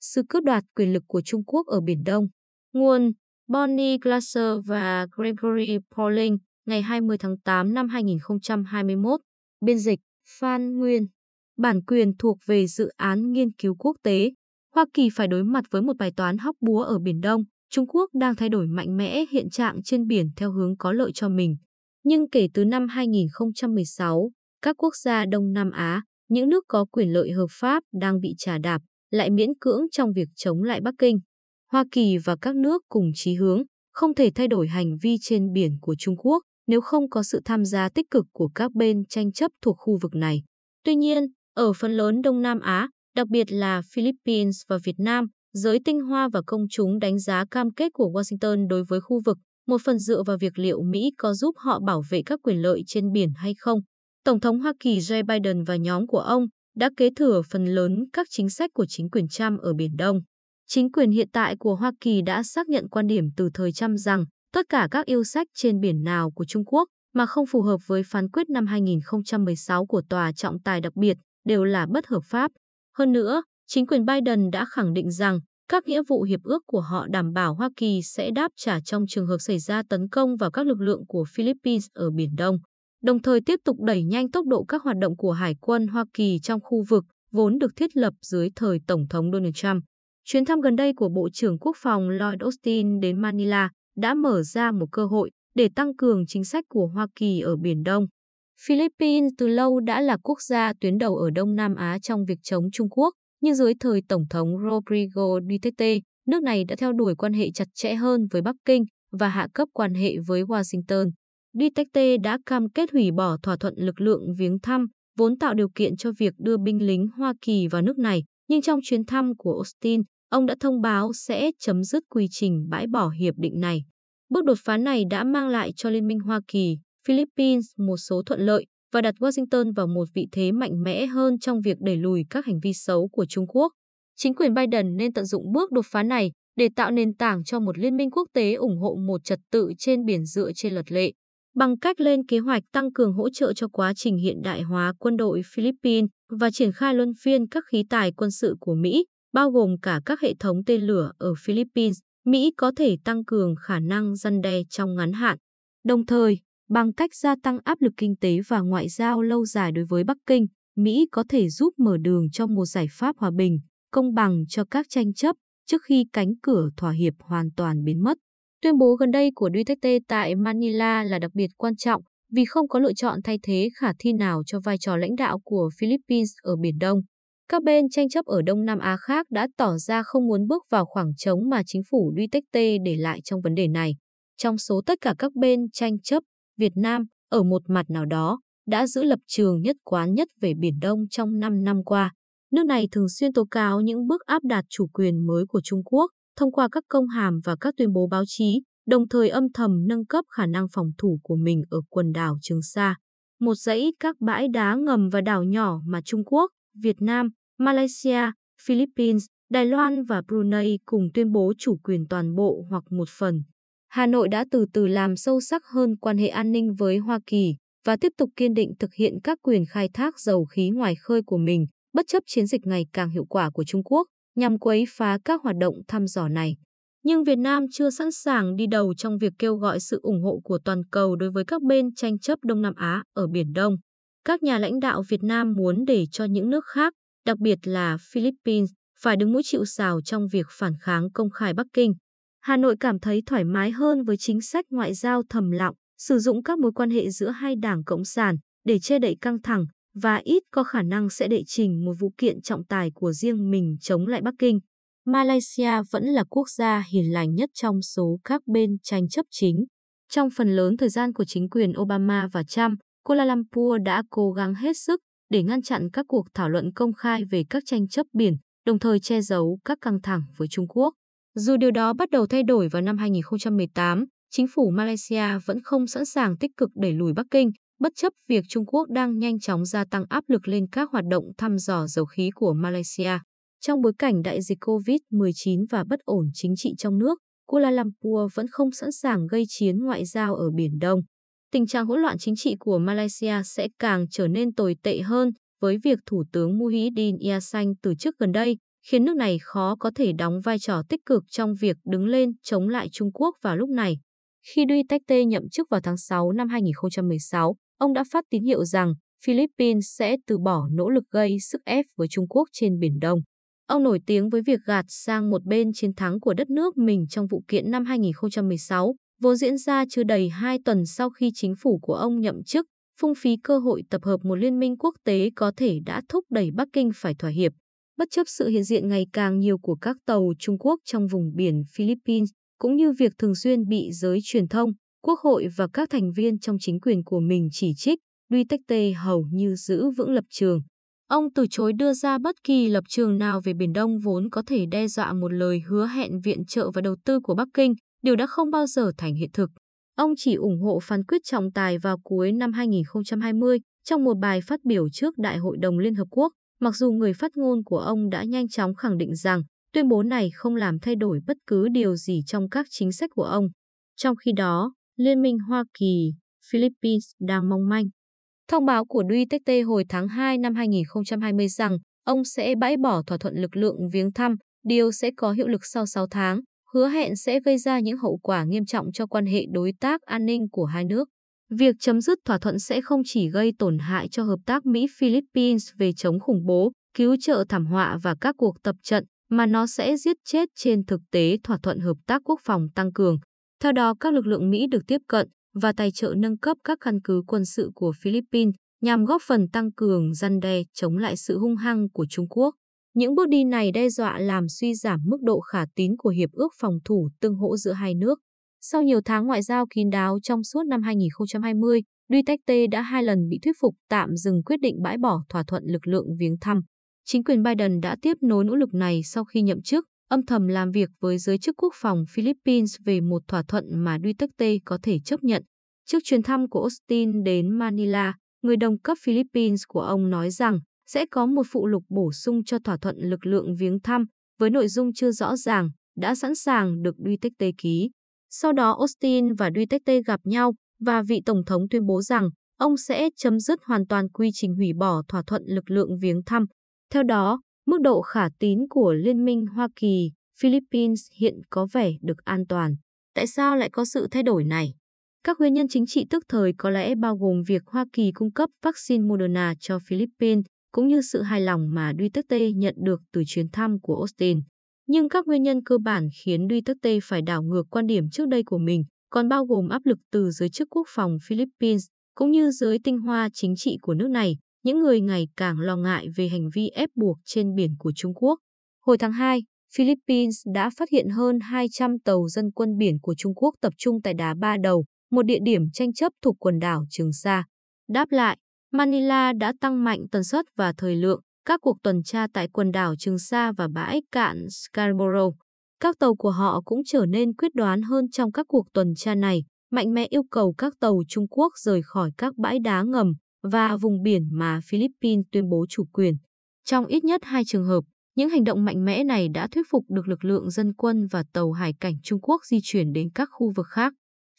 sự cướp đoạt quyền lực của Trung Quốc ở Biển Đông. Nguồn Bonnie Glasser và Gregory Pauling ngày 20 tháng 8 năm 2021. Biên dịch Phan Nguyên. Bản quyền thuộc về dự án nghiên cứu quốc tế. Hoa Kỳ phải đối mặt với một bài toán hóc búa ở Biển Đông. Trung Quốc đang thay đổi mạnh mẽ hiện trạng trên biển theo hướng có lợi cho mình. Nhưng kể từ năm 2016, các quốc gia Đông Nam Á, những nước có quyền lợi hợp pháp đang bị trả đạp, lại miễn cưỡng trong việc chống lại Bắc Kinh. Hoa Kỳ và các nước cùng chí hướng không thể thay đổi hành vi trên biển của Trung Quốc nếu không có sự tham gia tích cực của các bên tranh chấp thuộc khu vực này. Tuy nhiên, ở phần lớn Đông Nam Á, đặc biệt là Philippines và Việt Nam, giới tinh hoa và công chúng đánh giá cam kết của Washington đối với khu vực, một phần dựa vào việc liệu Mỹ có giúp họ bảo vệ các quyền lợi trên biển hay không. Tổng thống Hoa Kỳ Joe Biden và nhóm của ông đã kế thừa phần lớn các chính sách của chính quyền Trump ở Biển Đông. Chính quyền hiện tại của Hoa Kỳ đã xác nhận quan điểm từ thời Trump rằng tất cả các yêu sách trên biển nào của Trung Quốc mà không phù hợp với phán quyết năm 2016 của Tòa trọng tài đặc biệt đều là bất hợp pháp. Hơn nữa, chính quyền Biden đã khẳng định rằng các nghĩa vụ hiệp ước của họ đảm bảo Hoa Kỳ sẽ đáp trả trong trường hợp xảy ra tấn công vào các lực lượng của Philippines ở Biển Đông, đồng thời tiếp tục đẩy nhanh tốc độ các hoạt động của Hải quân Hoa Kỳ trong khu vực vốn được thiết lập dưới thời Tổng thống Donald Trump. Chuyến thăm gần đây của Bộ trưởng Quốc phòng Lloyd Austin đến Manila đã mở ra một cơ hội để tăng cường chính sách của Hoa Kỳ ở Biển Đông. Philippines từ lâu đã là quốc gia tuyến đầu ở Đông Nam Á trong việc chống Trung Quốc, nhưng dưới thời Tổng thống Rodrigo Duterte, nước này đã theo đuổi quan hệ chặt chẽ hơn với Bắc Kinh và hạ cấp quan hệ với Washington. Duterte đã cam kết hủy bỏ thỏa thuận lực lượng viếng thăm, vốn tạo điều kiện cho việc đưa binh lính Hoa Kỳ vào nước này, nhưng trong chuyến thăm của Austin, ông đã thông báo sẽ chấm dứt quy trình bãi bỏ hiệp định này. Bước đột phá này đã mang lại cho Liên minh Hoa Kỳ, Philippines một số thuận lợi và đặt Washington vào một vị thế mạnh mẽ hơn trong việc đẩy lùi các hành vi xấu của Trung Quốc. Chính quyền Biden nên tận dụng bước đột phá này để tạo nền tảng cho một liên minh quốc tế ủng hộ một trật tự trên biển dựa trên luật lệ, bằng cách lên kế hoạch tăng cường hỗ trợ cho quá trình hiện đại hóa quân đội Philippines và triển khai luân phiên các khí tài quân sự của Mỹ, bao gồm cả các hệ thống tên lửa ở Philippines, Mỹ có thể tăng cường khả năng răn đe trong ngắn hạn. Đồng thời, bằng cách gia tăng áp lực kinh tế và ngoại giao lâu dài đối với Bắc Kinh, Mỹ có thể giúp mở đường cho một giải pháp hòa bình, công bằng cho các tranh chấp trước khi cánh cửa thỏa hiệp hoàn toàn biến mất. Tuyên bố gần đây của Duterte tại Manila là đặc biệt quan trọng vì không có lựa chọn thay thế khả thi nào cho vai trò lãnh đạo của Philippines ở Biển Đông. Các bên tranh chấp ở Đông Nam Á khác đã tỏ ra không muốn bước vào khoảng trống mà chính phủ Duterte để lại trong vấn đề này. Trong số tất cả các bên tranh chấp, Việt Nam, ở một mặt nào đó, đã giữ lập trường nhất quán nhất về Biển Đông trong 5 năm qua. Nước này thường xuyên tố cáo những bước áp đặt chủ quyền mới của Trung Quốc thông qua các công hàm và các tuyên bố báo chí, đồng thời âm thầm nâng cấp khả năng phòng thủ của mình ở quần đảo Trường Sa. Một dãy các bãi đá ngầm và đảo nhỏ mà Trung Quốc, Việt Nam, Malaysia, Philippines, Đài Loan và Brunei cùng tuyên bố chủ quyền toàn bộ hoặc một phần. Hà Nội đã từ từ làm sâu sắc hơn quan hệ an ninh với Hoa Kỳ và tiếp tục kiên định thực hiện các quyền khai thác dầu khí ngoài khơi của mình, bất chấp chiến dịch ngày càng hiệu quả của Trung Quốc nhằm quấy phá các hoạt động thăm dò này. Nhưng Việt Nam chưa sẵn sàng đi đầu trong việc kêu gọi sự ủng hộ của toàn cầu đối với các bên tranh chấp Đông Nam Á ở Biển Đông. Các nhà lãnh đạo Việt Nam muốn để cho những nước khác, đặc biệt là Philippines, phải đứng mũi chịu sào trong việc phản kháng công khai Bắc Kinh. Hà Nội cảm thấy thoải mái hơn với chính sách ngoại giao thầm lặng, sử dụng các mối quan hệ giữa hai đảng Cộng sản để che đậy căng thẳng và ít có khả năng sẽ đệ trình một vụ kiện trọng tài của riêng mình chống lại Bắc Kinh. Malaysia vẫn là quốc gia hiền lành nhất trong số các bên tranh chấp chính. Trong phần lớn thời gian của chính quyền Obama và Trump, Kuala Lumpur đã cố gắng hết sức để ngăn chặn các cuộc thảo luận công khai về các tranh chấp biển, đồng thời che giấu các căng thẳng với Trung Quốc. Dù điều đó bắt đầu thay đổi vào năm 2018, chính phủ Malaysia vẫn không sẵn sàng tích cực đẩy lùi Bắc Kinh, bất chấp việc Trung Quốc đang nhanh chóng gia tăng áp lực lên các hoạt động thăm dò dầu khí của Malaysia. Trong bối cảnh đại dịch COVID-19 và bất ổn chính trị trong nước, Kuala Lumpur vẫn không sẵn sàng gây chiến ngoại giao ở Biển Đông. Tình trạng hỗn loạn chính trị của Malaysia sẽ càng trở nên tồi tệ hơn với việc Thủ tướng Muhyiddin Yassin từ chức gần đây khiến nước này khó có thể đóng vai trò tích cực trong việc đứng lên chống lại Trung Quốc vào lúc này. Khi Duterte nhậm chức vào tháng 6 năm 2016, ông đã phát tín hiệu rằng Philippines sẽ từ bỏ nỗ lực gây sức ép với Trung Quốc trên Biển Đông. Ông nổi tiếng với việc gạt sang một bên chiến thắng của đất nước mình trong vụ kiện năm 2016, vốn diễn ra chưa đầy hai tuần sau khi chính phủ của ông nhậm chức, phung phí cơ hội tập hợp một liên minh quốc tế có thể đã thúc đẩy Bắc Kinh phải thỏa hiệp. Bất chấp sự hiện diện ngày càng nhiều của các tàu Trung Quốc trong vùng biển Philippines, cũng như việc thường xuyên bị giới truyền thông, quốc hội và các thành viên trong chính quyền của mình chỉ trích, Duterte hầu như giữ vững lập trường. Ông từ chối đưa ra bất kỳ lập trường nào về Biển Đông vốn có thể đe dọa một lời hứa hẹn viện trợ và đầu tư của Bắc Kinh, điều đã không bao giờ thành hiện thực. Ông chỉ ủng hộ phán quyết trọng tài vào cuối năm 2020 trong một bài phát biểu trước Đại hội đồng Liên Hợp Quốc, mặc dù người phát ngôn của ông đã nhanh chóng khẳng định rằng tuyên bố này không làm thay đổi bất cứ điều gì trong các chính sách của ông. Trong khi đó, Liên minh Hoa Kỳ, Philippines đang mong manh. Thông báo của Duterte hồi tháng 2 năm 2020 rằng ông sẽ bãi bỏ thỏa thuận lực lượng viếng thăm, điều sẽ có hiệu lực sau 6 tháng, hứa hẹn sẽ gây ra những hậu quả nghiêm trọng cho quan hệ đối tác an ninh của hai nước. Việc chấm dứt thỏa thuận sẽ không chỉ gây tổn hại cho hợp tác Mỹ-Philippines về chống khủng bố, cứu trợ thảm họa và các cuộc tập trận, mà nó sẽ giết chết trên thực tế thỏa thuận hợp tác quốc phòng tăng cường. Theo đó, các lực lượng Mỹ được tiếp cận và tài trợ nâng cấp các căn cứ quân sự của Philippines nhằm góp phần tăng cường răn đe chống lại sự hung hăng của Trung Quốc. Những bước đi này đe dọa làm suy giảm mức độ khả tín của Hiệp ước phòng thủ tương hỗ giữa hai nước. Sau nhiều tháng ngoại giao kín đáo trong suốt năm 2020, Duterte đã hai lần bị thuyết phục tạm dừng quyết định bãi bỏ thỏa thuận lực lượng viếng thăm. Chính quyền Biden đã tiếp nối nỗ lực này sau khi nhậm chức, âm thầm làm việc với giới chức quốc phòng Philippines về một thỏa thuận mà Duterte có thể chấp nhận. Trước chuyến thăm của Austin đến Manila, người đồng cấp Philippines của ông nói rằng sẽ có một phụ lục bổ sung cho thỏa thuận lực lượng viếng thăm với nội dung chưa rõ ràng, đã sẵn sàng được Duterte ký. Sau đó Austin và Duterte gặp nhau và vị Tổng thống tuyên bố rằng ông sẽ chấm dứt hoàn toàn quy trình hủy bỏ thỏa thuận lực lượng viếng thăm. Theo đó, mức độ khả tín của Liên minh Hoa Kỳ, Philippines hiện có vẻ được an toàn. Tại sao lại có sự thay đổi này? Các nguyên nhân chính trị tức thời có lẽ bao gồm việc Hoa Kỳ cung cấp vaccine Moderna cho Philippines, cũng như sự hài lòng mà Duterte nhận được từ chuyến thăm của Austin. Nhưng các nguyên nhân cơ bản khiến Duterte phải đảo ngược quan điểm trước đây của mình còn bao gồm áp lực từ giới chức quốc phòng Philippines cũng như giới tinh hoa chính trị của nước này, những người ngày càng lo ngại về hành vi ép buộc trên biển của Trung Quốc. Hồi tháng 2, Philippines đã phát hiện hơn 200 tàu dân quân biển của Trung Quốc tập trung tại đá Ba Đầu, một địa điểm tranh chấp thuộc quần đảo Trường Sa. Đáp lại, Manila đã tăng mạnh tần suất và thời lượng các cuộc tuần tra tại quần đảo Trường Sa và bãi cạn Scarborough. Các tàu của họ cũng trở nên quyết đoán hơn trong các cuộc tuần tra này, mạnh mẽ yêu cầu các tàu Trung Quốc rời khỏi các bãi đá ngầm và vùng biển mà Philippines tuyên bố chủ quyền. Trong ít nhất hai trường hợp, những hành động mạnh mẽ này đã thuyết phục được lực lượng dân quân và tàu hải cảnh Trung Quốc di chuyển đến các khu vực khác.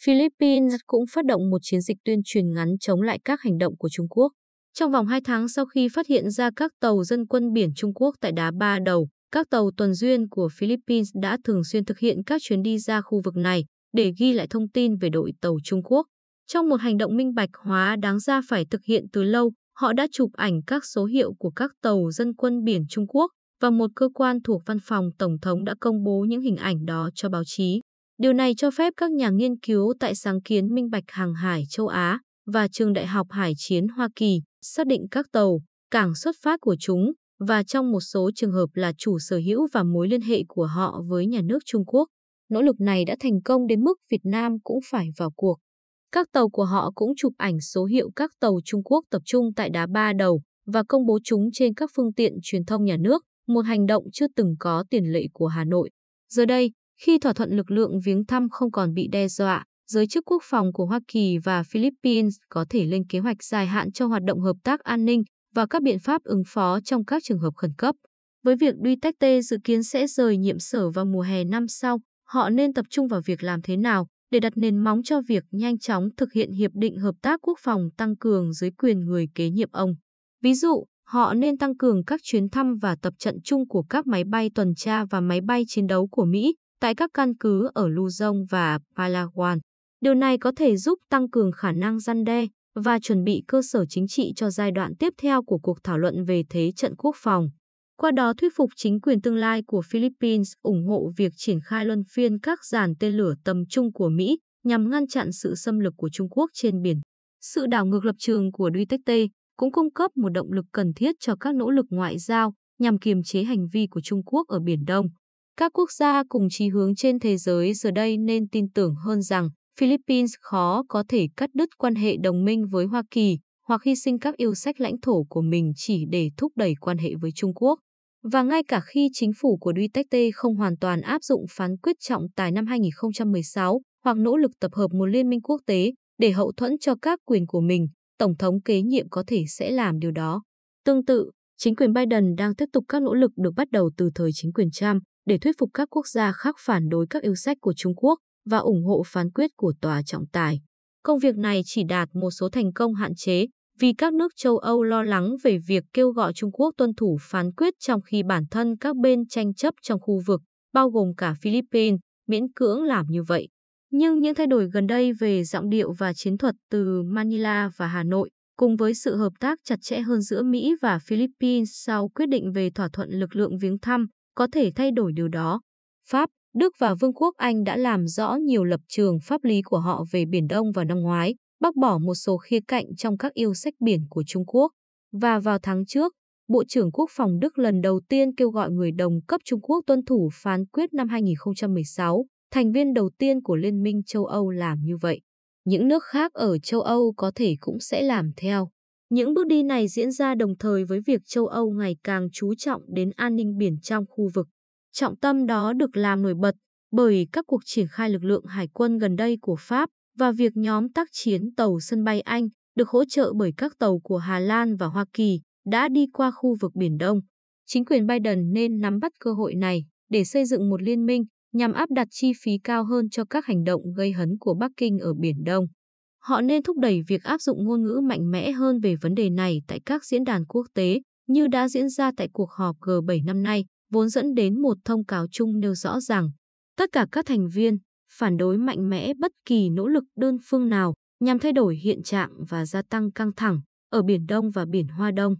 Philippines cũng phát động một chiến dịch tuyên truyền ngắn chống lại các hành động của Trung Quốc. Trong vòng 2 tháng sau khi phát hiện ra các tàu dân quân biển Trung Quốc tại đá Ba Đầu, các tàu tuần duyên của Philippines đã thường xuyên thực hiện các chuyến đi ra khu vực này để ghi lại thông tin về đội tàu Trung Quốc. Trong một hành động minh bạch hóa đáng ra phải thực hiện từ lâu, họ đã chụp ảnh các số hiệu của các tàu dân quân biển Trung Quốc và một cơ quan thuộc văn phòng Tổng thống đã công bố những hình ảnh đó cho báo chí. Điều này cho phép các nhà nghiên cứu tại sáng kiến minh bạch hàng hải châu Á và trường đại học hải chiến Hoa Kỳ xác định các tàu, cảng xuất phát của chúng và trong một số trường hợp là chủ sở hữu và mối liên hệ của họ với nhà nước Trung Quốc. Nỗ lực này đã thành công đến mức Việt Nam cũng phải vào cuộc. Các tàu của họ cũng chụp ảnh số hiệu các tàu Trung Quốc tập trung tại đá ba đầu và công bố chúng trên các phương tiện truyền thông nhà nước, một hành động chưa từng có tiền lệ của Hà Nội. Giờ đây, khi thỏa thuận lực lượng viếng thăm không còn bị đe dọa, giới chức quốc phòng của Hoa Kỳ và Philippines có thể lên kế hoạch dài hạn cho hoạt động hợp tác an ninh và các biện pháp ứng phó trong các trường hợp khẩn cấp. Với việc Duterte dự kiến sẽ rời nhiệm sở vào mùa hè năm sau, họ nên tập trung vào việc làm thế nào để đặt nền móng cho việc nhanh chóng thực hiện hiệp định hợp tác quốc phòng tăng cường dưới quyền người kế nhiệm ông. Ví dụ, họ nên tăng cường các chuyến thăm và tập trận chung của các máy bay tuần tra và máy bay chiến đấu của Mỹ tại các căn cứ ở Luzon và Palawan. Điều này có thể giúp tăng cường khả năng răn đe và chuẩn bị cơ sở chính trị cho giai đoạn tiếp theo của cuộc thảo luận về thế trận quốc phòng. Qua đó thuyết phục chính quyền tương lai của Philippines ủng hộ việc triển khai luân phiên các dàn tên lửa tầm trung của Mỹ nhằm ngăn chặn sự xâm lược của Trung Quốc trên biển. Sự đảo ngược lập trường của Duterte cũng cung cấp một động lực cần thiết cho các nỗ lực ngoại giao nhằm kiềm chế hành vi của Trung Quốc ở Biển Đông. Các quốc gia cùng chí hướng trên thế giới giờ đây nên tin tưởng hơn rằng Philippines khó có thể cắt đứt quan hệ đồng minh với Hoa Kỳ hoặc hy sinh các yêu sách lãnh thổ của mình chỉ để thúc đẩy quan hệ với Trung Quốc. Và ngay cả khi chính phủ của Duterte không hoàn toàn áp dụng phán quyết trọng tài năm 2016 hoặc nỗ lực tập hợp một liên minh quốc tế để hậu thuẫn cho các quyền của mình, Tổng thống kế nhiệm có thể sẽ làm điều đó. Tương tự, chính quyền Biden đang tiếp tục các nỗ lực được bắt đầu từ thời chính quyền Trump để thuyết phục các quốc gia khác phản đối các yêu sách của Trung Quốc và ủng hộ phán quyết của tòa trọng tài. Công việc này chỉ đạt một số thành công hạn chế vì các nước châu Âu lo lắng về việc kêu gọi Trung Quốc tuân thủ phán quyết trong khi bản thân các bên tranh chấp trong khu vực, bao gồm cả Philippines, miễn cưỡng làm như vậy. Nhưng những thay đổi gần đây về giọng điệu và chiến thuật từ Manila và Hà Nội, cùng với sự hợp tác chặt chẽ hơn giữa Mỹ và Philippines sau quyết định về thỏa thuận lực lượng viếng thăm, có thể thay đổi điều đó. Pháp, Đức và Vương quốc Anh đã làm rõ nhiều lập trường pháp lý của họ về Biển Đông vào năm ngoái, bác bỏ một số khía cạnh trong các yêu sách biển của Trung Quốc. Và vào tháng trước, Bộ trưởng Quốc phòng Đức lần đầu tiên kêu gọi người đồng cấp Trung Quốc tuân thủ phán quyết năm 2016, thành viên đầu tiên của Liên minh châu Âu làm như vậy. Những nước khác ở châu Âu có thể cũng sẽ làm theo. Những bước đi này diễn ra đồng thời với việc châu Âu ngày càng chú trọng đến an ninh biển trong khu vực. Trọng tâm đó được làm nổi bật bởi các cuộc triển khai lực lượng hải quân gần đây của Pháp và việc nhóm tác chiến tàu sân bay Anh được hỗ trợ bởi các tàu của Hà Lan và Hoa Kỳ đã đi qua khu vực Biển Đông. Chính quyền Biden nên nắm bắt cơ hội này để xây dựng một liên minh nhằm áp đặt chi phí cao hơn cho các hành động gây hấn của Bắc Kinh ở Biển Đông. Họ nên thúc đẩy việc áp dụng ngôn ngữ mạnh mẽ hơn về vấn đề này tại các diễn đàn quốc tế, như đã diễn ra tại cuộc họp G7 năm nay, vốn dẫn đến một thông cáo chung nêu rõ rằng tất cả các thành viên phản đối mạnh mẽ bất kỳ nỗ lực đơn phương nào nhằm thay đổi hiện trạng và gia tăng căng thẳng ở Biển Đông và Biển Hoa Đông.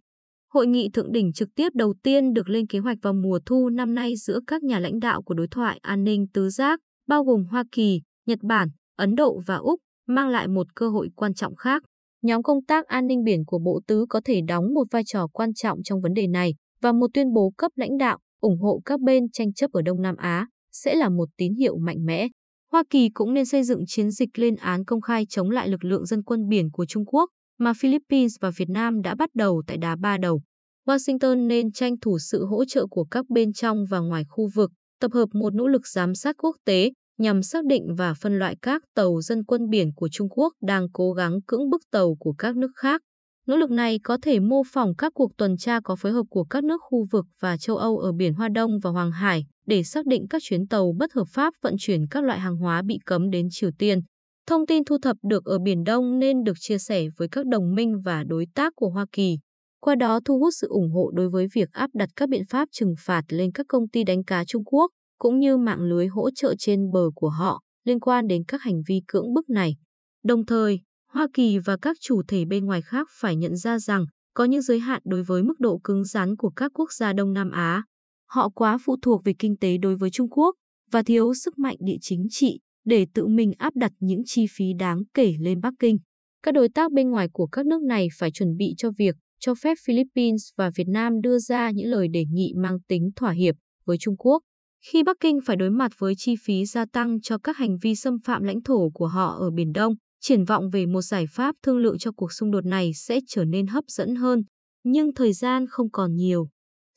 Hội nghị thượng đỉnh trực tiếp đầu tiên được lên kế hoạch vào mùa thu năm nay giữa các nhà lãnh đạo của đối thoại an ninh tứ giác, bao gồm Hoa Kỳ, Nhật Bản, Ấn Độ và Úc, mang lại một cơ hội quan trọng khác. Nhóm công tác an ninh biển của Bộ Tứ có thể đóng một vai trò quan trọng trong vấn đề này và một tuyên bố cấp lãnh đạo ủng hộ các bên tranh chấp ở Đông Nam Á sẽ là một tín hiệu mạnh mẽ. Hoa Kỳ cũng nên xây dựng chiến dịch lên án công khai chống lại lực lượng dân quân biển của Trung Quốc mà Philippines và Việt Nam đã bắt đầu tại đá ba đầu. Washington nên tranh thủ sự hỗ trợ của các bên trong và ngoài khu vực, tập hợp một nỗ lực giám sát quốc tế nhằm xác định và phân loại các tàu dân quân biển của Trung Quốc đang cố gắng cưỡng bức tàu của các nước khác. Nỗ lực này có thể mô phỏng các cuộc tuần tra có phối hợp của các nước khu vực và châu Âu ở Biển Hoa Đông và Hoàng Hải để xác định các chuyến tàu bất hợp pháp vận chuyển các loại hàng hóa bị cấm đến Triều Tiên. Thông tin thu thập được ở Biển Đông nên được chia sẻ với các đồng minh và đối tác của Hoa Kỳ, qua đó thu hút sự ủng hộ đối với việc áp đặt các biện pháp trừng phạt lên các công ty đánh cá Trung Quốc, cũng như mạng lưới hỗ trợ trên bờ của họ liên quan đến các hành vi cưỡng bức này. Đồng thời, Hoa Kỳ và các chủ thể bên ngoài khác phải nhận ra rằng có những giới hạn đối với mức độ cứng rắn của các quốc gia Đông Nam Á. Họ quá phụ thuộc về kinh tế đối với Trung Quốc và thiếu sức mạnh địa chính trị để tự mình áp đặt những chi phí đáng kể lên Bắc Kinh. Các đối tác bên ngoài của các nước này phải chuẩn bị cho việc cho phép Philippines và Việt Nam đưa ra những lời đề nghị mang tính thỏa hiệp với Trung Quốc. Khi Bắc Kinh phải đối mặt với chi phí gia tăng cho các hành vi xâm phạm lãnh thổ của họ ở Biển Đông, triển vọng về một giải pháp thương lượng cho cuộc xung đột này sẽ trở nên hấp dẫn hơn. Nhưng thời gian không còn nhiều.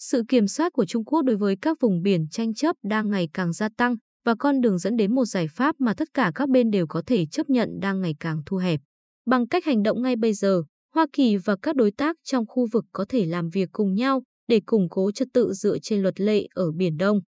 Sự kiểm soát của Trung Quốc đối với các vùng biển tranh chấp đang ngày càng gia tăng và con đường dẫn đến một giải pháp mà tất cả các bên đều có thể chấp nhận đang ngày càng thu hẹp. Bằng cách hành động ngay bây giờ, Hoa Kỳ và các đối tác trong khu vực có thể làm việc cùng nhau để củng cố trật tự dựa trên luật lệ ở Biển Đông.